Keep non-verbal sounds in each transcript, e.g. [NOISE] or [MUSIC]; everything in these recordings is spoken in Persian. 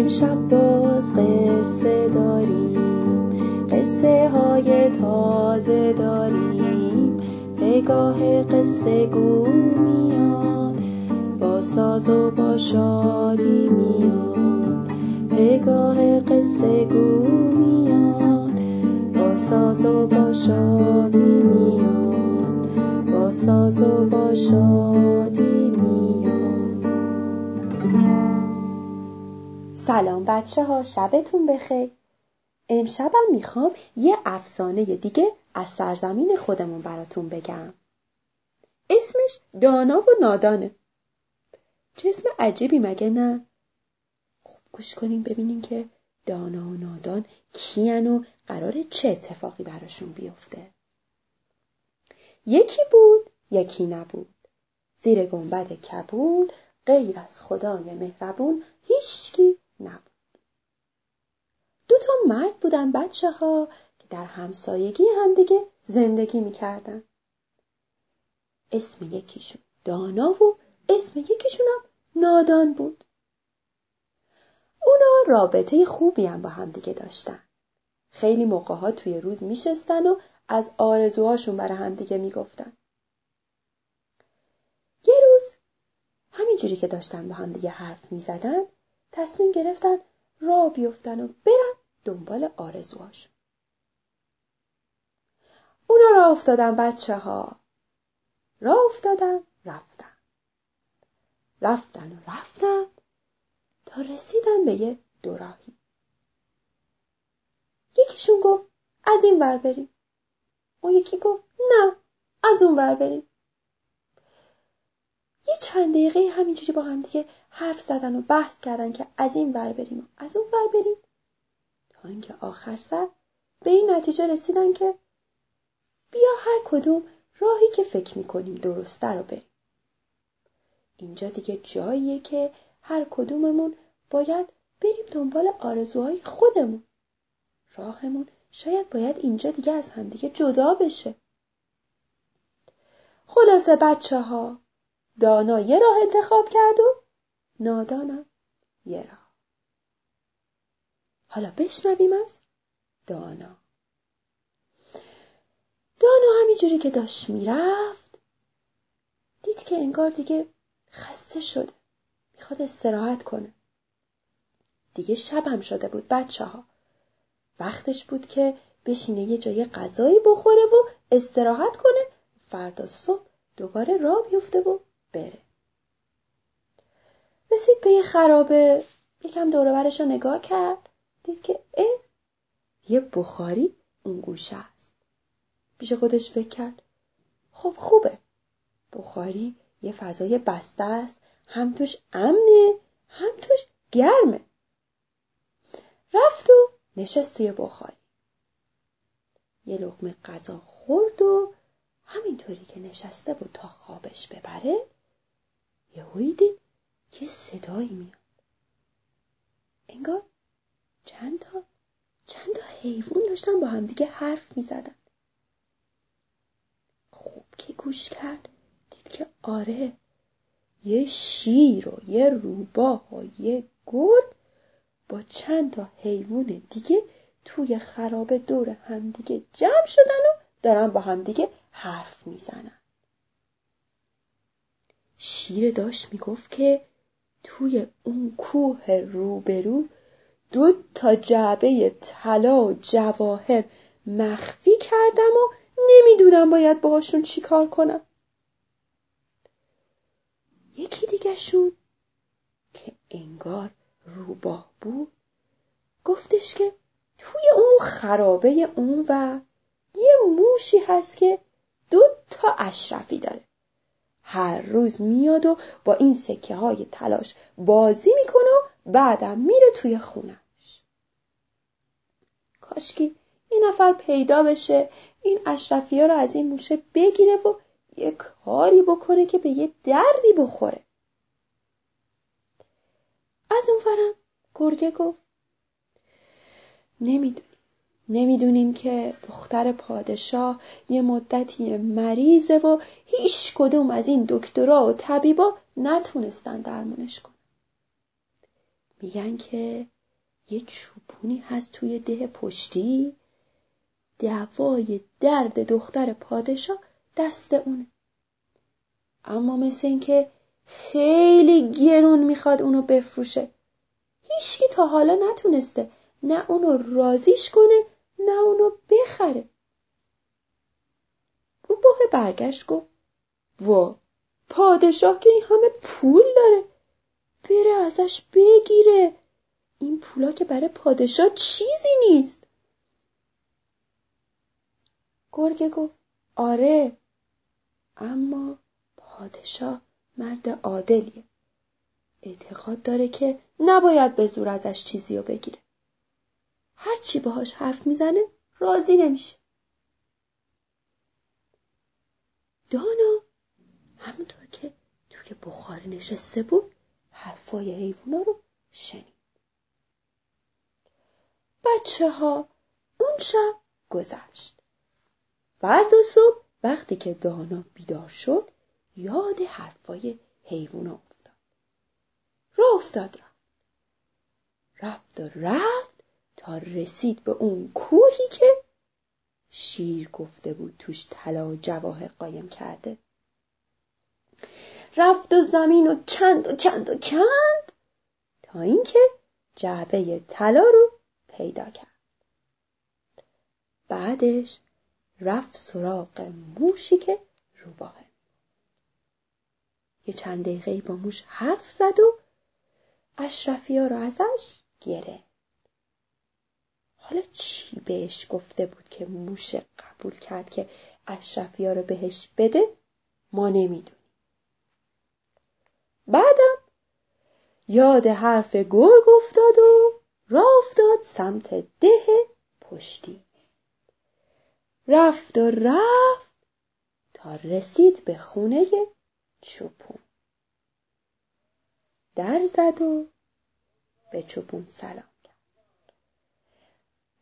امشب باز قصه داریم قصه های تازه داریم. پگاه قصه گو میاد با ساز و با شادی میاد. پگاه قصه گو میاد با ساز و با شادی میاد. با ساز و با شادی سلام بچه ها شبتون بخیر. امشبم می‌خوام یه افسانه دیگه از سرزمین خودمون براتون بگم. اسمش دانا و نادانه. چه اسم عجیبی مگه نه؟ خوب گوش کنیم ببینیم که دانا و نادان کیان و قرار چه اتفاقی براشون بیفته. یکی بود یکی نبود. زیر گنبد کبود غیر از خدای مهربون هیچکی نبود. دو تا مرد بودن بچه ها که در همسایگی همدیگه زندگی می‌کردن. اسم یکیشون دانا و اسم یکیشون هم نادان بود. اونا رابطه خوبی هم با همدیگه داشتن. خیلی موقع ها توی روز میشستن و از آرزوهاشون برای همدیگه می‌گفتن. یه روز همینجوری که داشتن با همدیگه حرف می‌زدن تصمیم گرفتن را بیفتن و برن دنبال آرزوهاشون اونا را افتادن بچه ها را افتادن رفتن. رفتن و رفتن تا رسیدن به یه دوراهی. یکیشون گفت از این ور بریم. اون یکی گفت نه از اون ور بریم. یه چند دقیقه همینجوری با هم دیگه حرف زدن و بحث کردن که از این ور بریم و از اون ور بریم. تا اینکه آخر سر به این نتیجه رسیدن که بیا هر کدوم راهی که فکر می‌کنیم درسته رو بریم. اینجا دیگه جاییه که هر کدوممون باید بریم دنبال آرزوهای خودمون. راهمون شاید باید اینجا دیگه از همدیگه جدا بشه. خلاصه بچه ها دانا یه راه انتخاب کرد و نادانم یه راه. حالا بشنویم از دانا. دانا همینجوری که داشت می‌رفت دید که انگار دیگه خسته شده. می‌خواد استراحت کنه. دیگه شبم شده بود بچه ها وقتش بود که بشینه یه جای غذایی بخوره و استراحت کنه. فردا صبح دوباره راه بیفته و بره. رسید به یه خرابه یکم دورورش رو نگاه کرد دید که اه یه بخاری اون گوشه است. پیش خودش فکر کرد خب خوبه. بخاری یه فضای بسته است هم توش امنه هم توش گرمه. رفت و نشست توی بخاری. یه لغمه غذا خورد و همینطوری که نشسته بود تا خوابش ببره یهویی دید یه صدایی میاد. انگار چند تا چند تا حیوان داشتن با همدیگه حرف می‌زدن. خوب که گوش کرد دید که آره یه شیر و یه روباه و یه گرد با چند تا حیوان دیگه توی خرابه دور همدیگه جمع شدن و دارن با همدیگه حرف می‌زنن. شیر داشت می‌گفت که توی اون کوه روبرو دو تا جعبه طلا و جواهر مخفی کردم و نمی‌دونم باید باهاشون چیکار کنم. یکی دیگه شون که انگار روباه بود گفتش که توی اون خرابه اون و یه موشی هست که دو تا اشرفی داره. هر روز میاد و با این سکه های تلاش بازی می‌کنه و بعدم میره توی خونش. کاشکی این نفر پیدا بشه این اشرفی ها رو از این موشه بگیره و یه کاری بکنه که به یه دردی بخوره. از اون فرم گرگه گفت نمی‌دونی نمی‌دونین که دختر پادشاه یه مدتی مریضه و هیچ کدوم از این دکترا و طبیبا نتونستن درمونش کنن. میگن که یه چوپونی هست توی ده پشتی دوای درد دختر پادشاه دست اونه. اما مثل اینکه خیلی گرون می‌خواد اونو بفروشه. هیچکی تا حالا نتونسته. نه اونو رازیش کنه نه اونو بخره. روباه برگشت گفت وا پادشاه که این همه پول داره. بره ازش بگیره. این پولا که برای پادشاه چیزی نیست. گرگه گفت آره اما پادشاه مرد عادلیه. اعتقاد داره که نباید به زور ازش چیزی رو بگیره. هرچی باهاش حرف می‌زنه راضی نمیشه. دانا همونطور که توی بخار نشسته بود حرفای حیوونا رو شنید. بچه ها اون شب گذشت. فردا صبح وقتی که دانا بیدار شد یاد حرفای حیوونا افتاد. را افتاد رفت. رفت و رفت تا رسید به اون کوهی که شیر گفته بود توش طلا و جواهر قایم کرده. رفت و زمین و کند و کند و کند تا اینکه جعبه طلا رو پیدا کرد. بعدش رفت سراغ موشی که روباهه. یه چند دقیقه با موش حرف زد و اشرفی ها رو ازش گرفت. حالا چی بهش گفته بود که موش قبول کرد که اشرفی ها رو بهش بده؟ ما نمی‌دونیم. بعدم یاد حرف گرگ افتاد و راه افتاد سمت ده پشتی. رفت و رفت تا رسید به خونه چوپون. در زد و به چوپون سلام.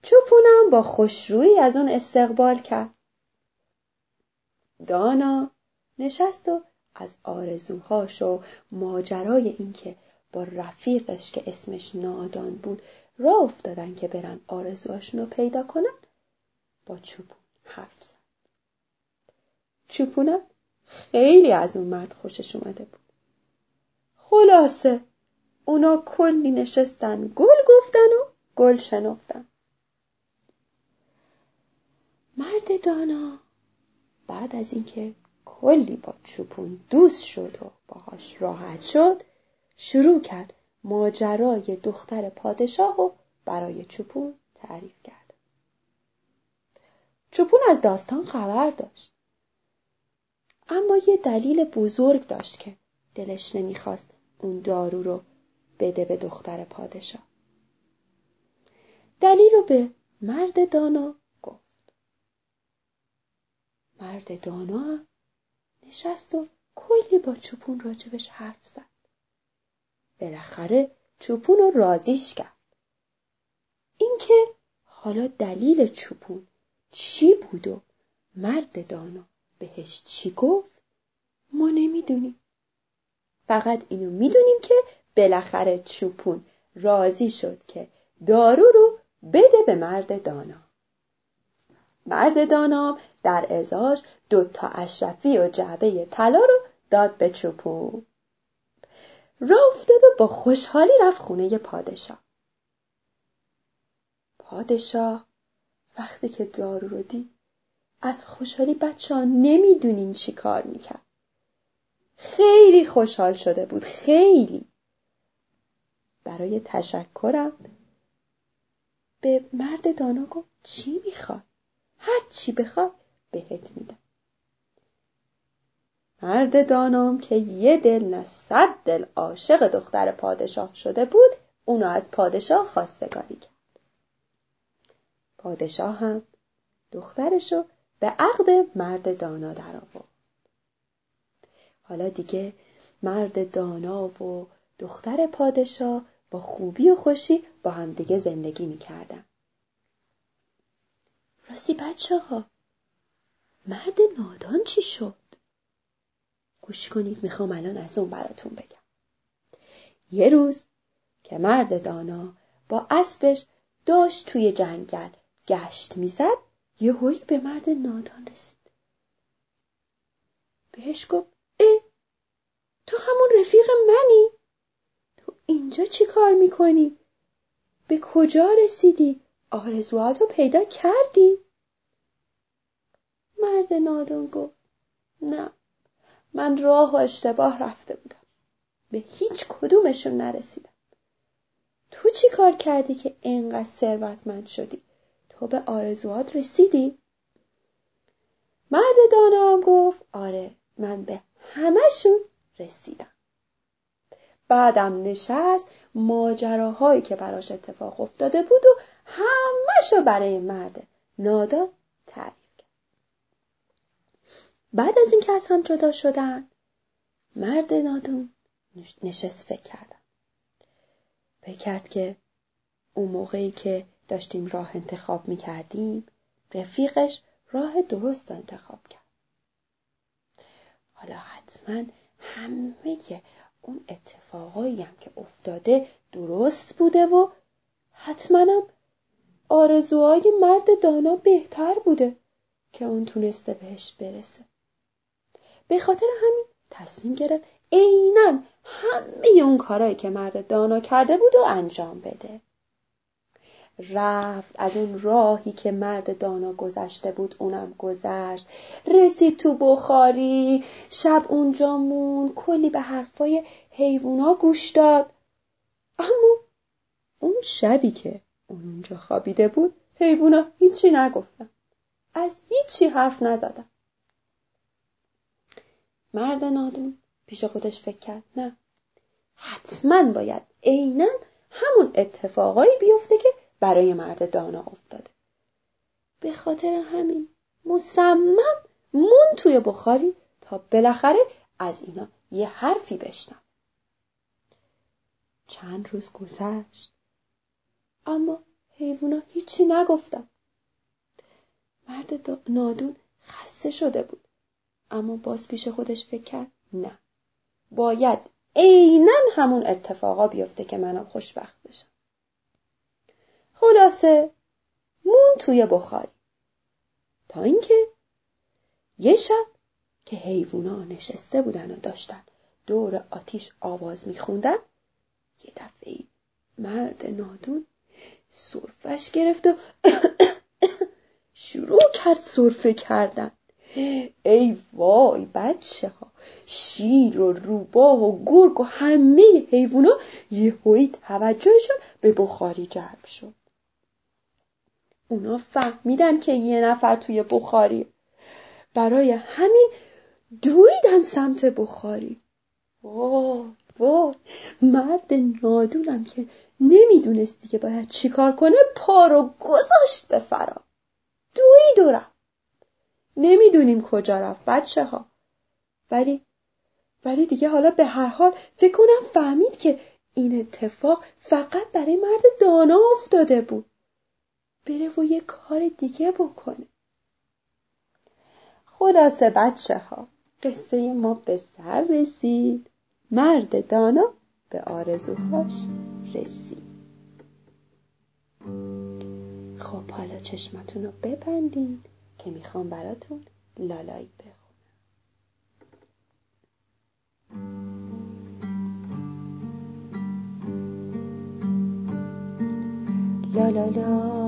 چوپونم با خوشرویی از اون استقبال کرد. دانا نشست و از آرزوهاش و ماجرای اینکه با رفیقش که اسمش نادان بود راه افتادن که برن آرزوهاشون رو پیدا کنن با چوپون حرف زد. چوپونم خیلی از اون مرد خوشش اومده بود. خلاصه اونا کلی نشستن گل گفتن و گل شنفتن. مرد دانا. بعد از اینکه کلی با چوپون دوست شد و باهاش راحت شد شروع کرد ماجرای دختر پادشاه و برای چوپون تعریف کرد. چوپون از داستان خبر داشت. اما یه دلیل بزرگ داشت که دلش نمی‌خواست اون دارو رو بده به دختر پادشاه. دلیل رو به مرد دانا مرد دانا نشست و کلی با چوپون راجبش حرف زد. بالاخره چوپون رو رازیش کرد. اینکه حالا دلیل چوپون چی بود و مرد دانا بهش چی گفت ما نمی‌دونیم. فقط اینو می‌دونیم که بالاخره چوپون راضی شد که دارو رو بده به مرد دانا. مرد دانا در ازاش دوتا اشرفی و جعبه طلا رو داد به چوپون را افتاد و با خوشحالی رفت خونه پادشاه. پادشاه وقتی که دارو رو دید از خوشحالی بچه ها نمی‌دونین چی کار می‌کرد. خیلی خوشحال شده بود خیلی. برای تشکرم به مرد دانا گفت چی می‌خواد؟ هر چی بخواد بهت میدم. مرد دانام که یه دل نه صد دل عاشق دختر پادشاه شده بود اونو از پادشاه خواستگاری کرد. پادشاه هم دخترشو به عقد مرد دانا در آورد. حالا دیگه مرد دانا و دختر پادشاه با خوبی و خوشی با همدیگه زندگی می‌کردن. راستی بچه ها مرد نادان چی شد؟ گوش کنید می‌خوام الان از اون براتون بگم. یه روز که مرد دانا با اسبش داشت توی جنگل گشت می‌زد یهویی به مرد نادان رسید. بهش گفت ای تو همون رفیق منی؟ تو اینجا چی کار می‌کنی؟ به کجا رسیدی؟ آرزوهاتو پیدا کردی؟ مرد نادان گفت نه من راه و اشتباه رفته بودم. به هیچ کدومشون نرسیدم. تو چی کار کردی که اینقدر ثروتمند شدی؟ تو به آرزوهات رسیدی؟ مرد دانا هم گفت آره من به همشون رسیدم. بعدم نشست ماجراهایی که براش اتفاق افتاده بود و همشو برای مرد نادان تعریف کرد. بعد از اینکه از هم جدا شدن مرد نادون نشست فکر کردن فکر کرد که اون موقعی که داشتیم راه انتخاب می کردیم رفیقش راه درست انتخاب کرد. حالا حتما همه اون اتفاقایی هم که افتاده درست بوده و حتما هم آرزوهای مرد دانا بهتر بوده که اون تونسته بهش برسه. به خاطر همین تصمیم گرفت عینا همه اون کارهایی که مرد دانا کرده بود و انجام بده. رفت. از اون راهی که مرد دانا گذشته بود اونم گذشت. رسید تو بخاری شب اونجا مون کلی به حرفای حیوونا گوش داد. اما اون شبی که اون اونجا خوابیده بود حیوونا هیچی نگفتن. از هیچی حرف نزدن. مرد نادون پیش خودش فکر کرد. نه حتما باید عینا همون اتفاقایی بیفته که برای مرد دانا افتاده. به خاطر همین مصمم مون توی بخاری تا بالاخره از اینا یه حرفی بشنم. چند روز گذشت. اما حیوونا هیچی نگفتن. مرد نادون خسته شده بود. اما باز پیش خودش فکر کرد نه. باید عینا همون اتفاقا بیفته که منم خوشبخت بشم. خلاصه مون توی بخاری. تا اینکه یه شب که حیوونا نشسته بودن و داشتن دور آتیش آواز میخوندن یه دفعه مرد نادون سرفش گرفت و [COUGHS] شروع کرد سرفه کردن. ای وای بچه ها شیر و روباه و گرگ و همه حیوونا یهویی توجهشون به بخاری جلب شد. اونا فهمیدن که یه نفر توی بخاری. برای همین دویدن سمت بخاری. وای وای مرد نادونم که نمی‌دونستی که باید چیکار کنه پا رو گذاشت به فرا. دوید و رفت. نمی‌دونیم کجا رفت بچه ها ولی ولی دیگه حالا به هر حال فکر کنم فهمید که این اتفاق فقط برای مرد دانا افتاده بود. بره و یه کار دیگه بکنه. خلاصه بچه ها قصه ما به سر رسید. مرد دانا به آرزوهاش رسید. خب حالا چشمتون رو ببندید که می‌خوام براتون لالایی بخونم. لا لا لا.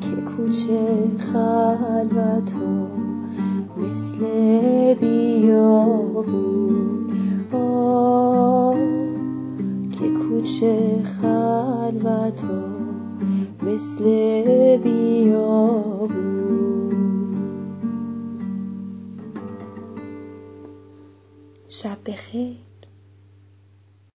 که کوچه خلوت و مثل بیابون آه که کوچه خلوت و مثل